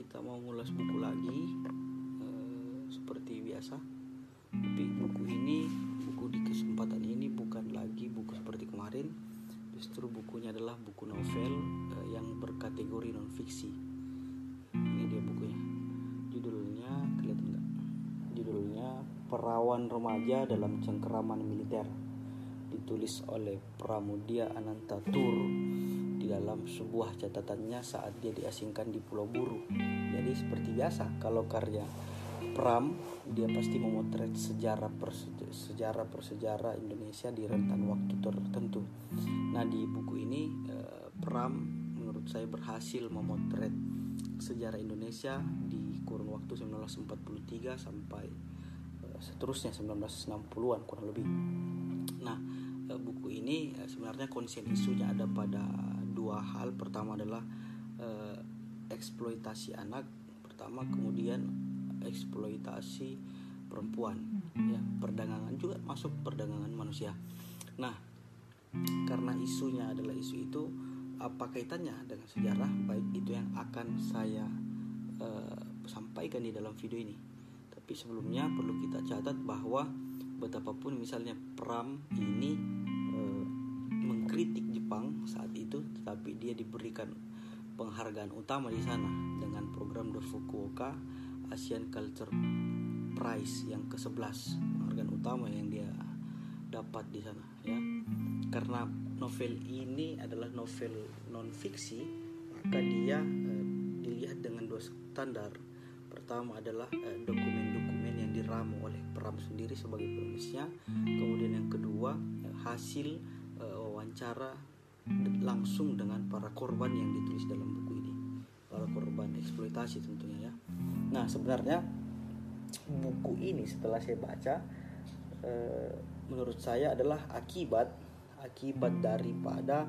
kita mau ngulas buku lagi uh, seperti biasa. Tapi buku ini buku di kesempatan ini bukan lagi buku seperti kemarin. Justru bukunya adalah buku novel uh, yang berkategori non fiksi ini dia bukunya. Judulnya kelihatan nggak? Judulnya perawan remaja dalam cengkeraman militer. Ditulis oleh Pramudia Anantatur dalam sebuah catatannya saat dia diasingkan di Pulau Buru. Jadi seperti biasa kalau karya Pram dia pasti memotret sejarah sejarah persejarah Indonesia di rentan waktu tertentu. Nah di buku ini eh, Pram menurut saya berhasil memotret sejarah Indonesia di kurun waktu 1943 sampai eh, seterusnya 1960-an kurang lebih. Nah eh, buku ini sebenarnya konsen isunya ada pada dua hal. Pertama adalah eh, eksploitasi anak. Pertama kemudian eksploitasi perempuan. Ya perdagangan juga masuk perdagangan manusia. Nah karena isunya adalah isu itu apa kaitannya dengan sejarah? Baik itu yang akan saya eh, sampaikan di dalam video ini. Tapi sebelumnya perlu kita catat bahwa betapapun misalnya Pram ini eh, mengkritik Jepang saat itu, tetapi dia diberikan penghargaan utama di sana dengan program The Fukuoka Asian Culture Prize yang ke-11 penghargaan utama yang dia dapat di sana ya. Karena novel ini adalah novel non fiksi maka dia eh, dilihat dengan dua standar. Pertama adalah eh, dokumen-dokumen yang diramu oleh Pram sendiri sebagai penulisnya. Kemudian yang kedua eh, hasil eh, wawancara langsung dengan para korban yang ditulis dalam buku ini. Para korban eksploitasi tentunya ya. Nah sebenarnya buku ini setelah saya baca eh, menurut saya adalah akibat akibat daripada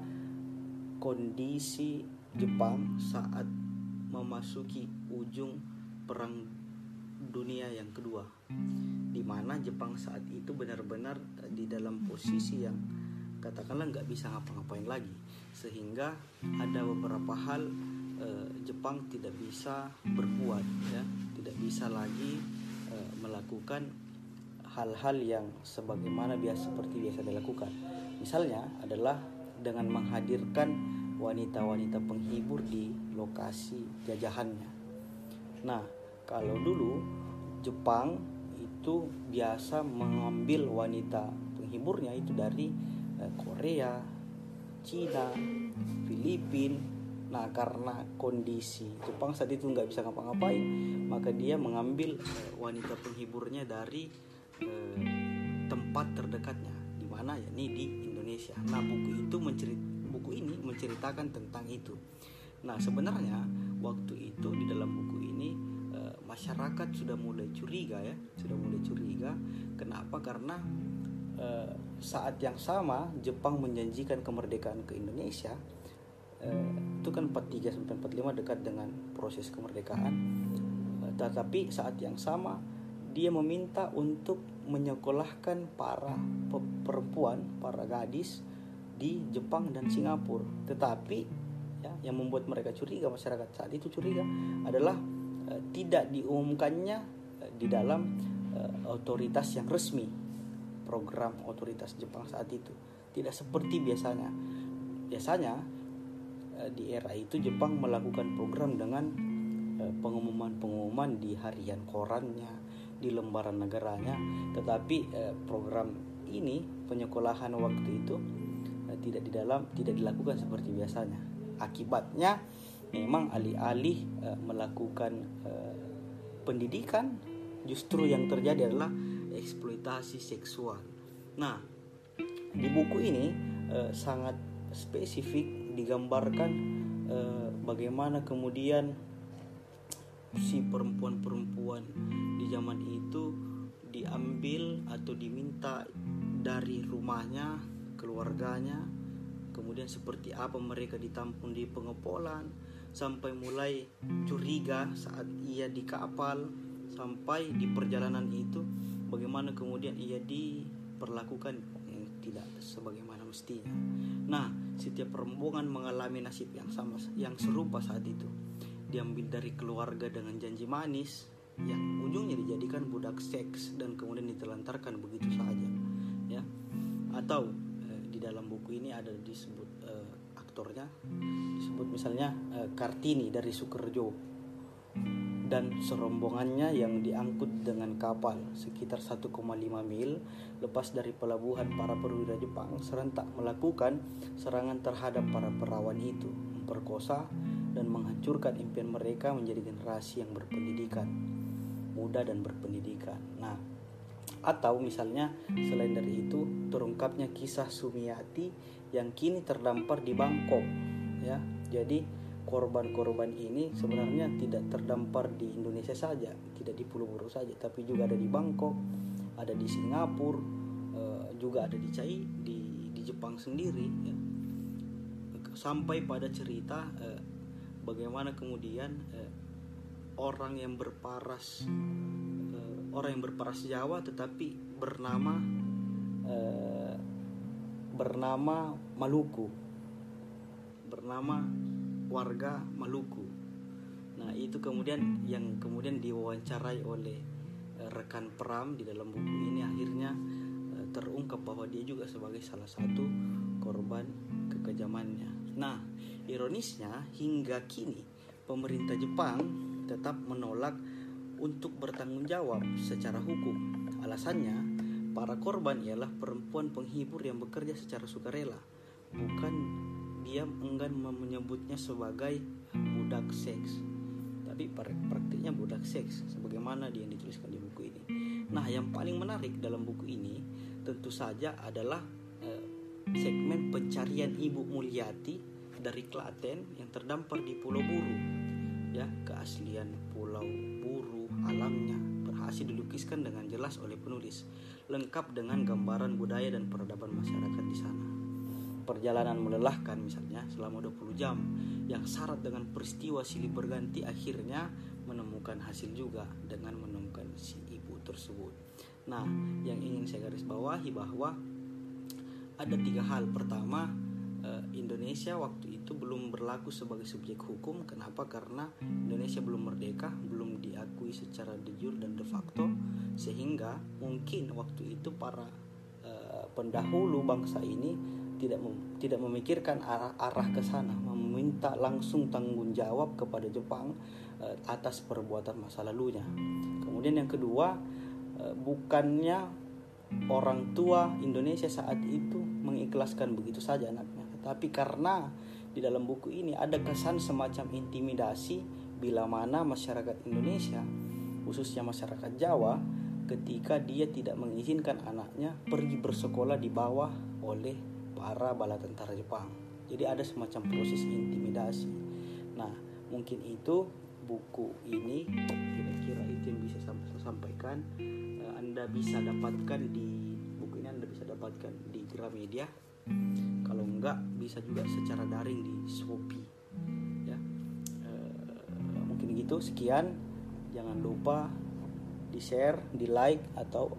kondisi Jepang saat memasuki ujung perang dunia yang kedua di mana Jepang saat itu benar-benar di dalam posisi yang katakanlah nggak bisa ngapa-ngapain lagi. Sehingga ada beberapa hal eh, Jepang tidak bisa berbuat ya. Tidak bisa lagi eh, melakukan hal-hal yang sebagaimana biasa seperti biasa dilakukan. Misalnya adalah dengan menghadirkan wanita-wanita penghibur di lokasi jajahannya. Nah kalau dulu Jepang itu biasa mengambil wanita penghiburnya itu dari Korea, Cina, Filipina. Nah karena kondisi Jepang saat itu nggak bisa ngapa-ngapain, maka dia mengambil eh, wanita penghiburnya dari eh, tempat terdekatnya, di mana ya ini di Indonesia. Nah buku itu mencerit buku ini menceritakan tentang itu. Nah sebenarnya waktu itu di dalam buku ini eh, masyarakat sudah mulai curiga ya, sudah mulai curiga. Kenapa? Karena eh, saat yang sama Jepang menjanjikan kemerdekaan ke Indonesia. Eh, itu kan 43 sampai 45 dekat dengan proses kemerdekaan. Eh, tetapi saat yang sama dia meminta untuk menyekolahkan para perempuan para gadis di Jepang dan Singapura. Tetapi ya, yang membuat mereka curiga masyarakat saat itu curiga adalah eh, tidak diumumkannya eh, di dalam otoritas yang resmi program otoritas Jepang saat itu. Tidak seperti biasanya. Biasanya eh, di era itu Jepang melakukan program dengan eh, pengumuman-pengumuman di harian korannya, di lembaran negaranya, tetapi eh, program ini penyekolahan waktu itu tidak di dalam tidak dilakukan seperti biasanya. Akibatnya memang alih-alih melakukan pendidikan justru yang terjadi adalah eksploitasi seksual. Nah, di buku ini eh, sangat spesifik digambarkan eh, bagaimana kemudian si perempuan-perempuan di zaman itu diambil atau diminta dari rumahnya, keluarganya, kemudian seperti apa mereka ditampung di pengepolan sampai mulai curiga saat ia di kapal sampai di perjalanan itu bagaimana kemudian ia diperlakukan eh, tidak sebagaimana mestinya. Nah, setiap rombongan mengalami nasib yang sama, yang serupa saat itu. diambil dari keluarga dengan janji manis yang ujungnya dijadikan budak seks dan kemudian ditelantarkan begitu saja ya atau eh, di dalam buku ini ada disebut eh, aktornya disebut misalnya eh, Kartini dari Sukerjo dan serombongannya yang diangkut dengan kapal sekitar 1,5 mil lepas dari pelabuhan para perwira Jepang serentak melakukan serangan terhadap para perawan itu, memperkosa dan menghancurkan impian mereka menjadi generasi yang berpendidikan, muda dan berpendidikan. Nah, atau misalnya selain dari itu terungkapnya kisah Sumiati yang kini terdampar di Bangkok ya. Jadi korban-korban ini sebenarnya tidak terdampar di Indonesia saja, tidak di Pulau Buru saja, tapi juga ada di Bangkok, ada di Singapura, eh, juga ada di Chai, di di Jepang sendiri. Ya. Sampai pada cerita eh, bagaimana kemudian eh, orang yang berparas orang yang berparas Jawa tetapi bernama bernama Maluku bernama warga Maluku. Nah, itu kemudian yang kemudian diwawancarai oleh uh, rekan Pram di dalam buku ini akhirnya uh, terungkap bahwa dia juga sebagai salah satu korban kekejamannya. Nah, ironisnya hingga kini pemerintah Jepang tetap menolak untuk bertanggung jawab secara hukum. Alasannya, para korban ialah perempuan penghibur yang bekerja secara sukarela, bukan dia enggan menyebutnya sebagai budak seks. Tapi praktiknya budak seks sebagaimana dia yang dituliskan di buku ini. Nah yang paling menarik dalam buku ini tentu saja adalah eh, segmen pencarian ibu Mulyati dari Klaten yang terdampar di Pulau Buru. Ya keaslian Pulau Buru alamnya berhasil dilukiskan dengan jelas oleh penulis lengkap dengan gambaran budaya dan peradaban masyarakat di sana perjalanan melelahkan misalnya selama 20 jam yang syarat dengan peristiwa silih berganti akhirnya menemukan hasil juga dengan menemukan si ibu tersebut. Nah, yang ingin saya garis bawahi bahwa ada tiga hal. Pertama, eh, Indonesia waktu itu belum berlaku sebagai subjek hukum. Kenapa? Karena Indonesia belum merdeka, belum diakui secara de jure dan de facto, sehingga mungkin waktu itu para uh, pendahulu bangsa ini tidak mem, tidak memikirkan arah arah ke sana, meminta langsung tanggung jawab kepada Jepang uh, atas perbuatan masa lalunya. Kemudian yang kedua, uh, bukannya orang tua Indonesia saat itu mengikhlaskan begitu saja anaknya, tapi karena di dalam buku ini ada kesan semacam intimidasi bila mana masyarakat Indonesia, khususnya masyarakat Jawa, ketika dia tidak mengizinkan anaknya pergi bersekolah di bawah oleh para bala tentara Jepang. Jadi ada semacam proses intimidasi. Nah, mungkin itu buku ini kira-kira itu yang bisa saya sampaikan. Eh, Anda bisa dapatkan di buku ini Anda bisa dapatkan di Gramedia. Kalau enggak bisa juga secara daring di Shopee. Ya. E, mungkin gitu. Sekian. Jangan lupa di share, di like atau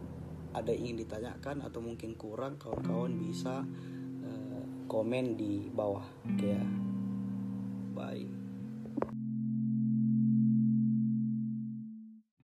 ada yang ingin ditanyakan atau mungkin kurang kawan-kawan bisa komen di bawah. Oke ya bye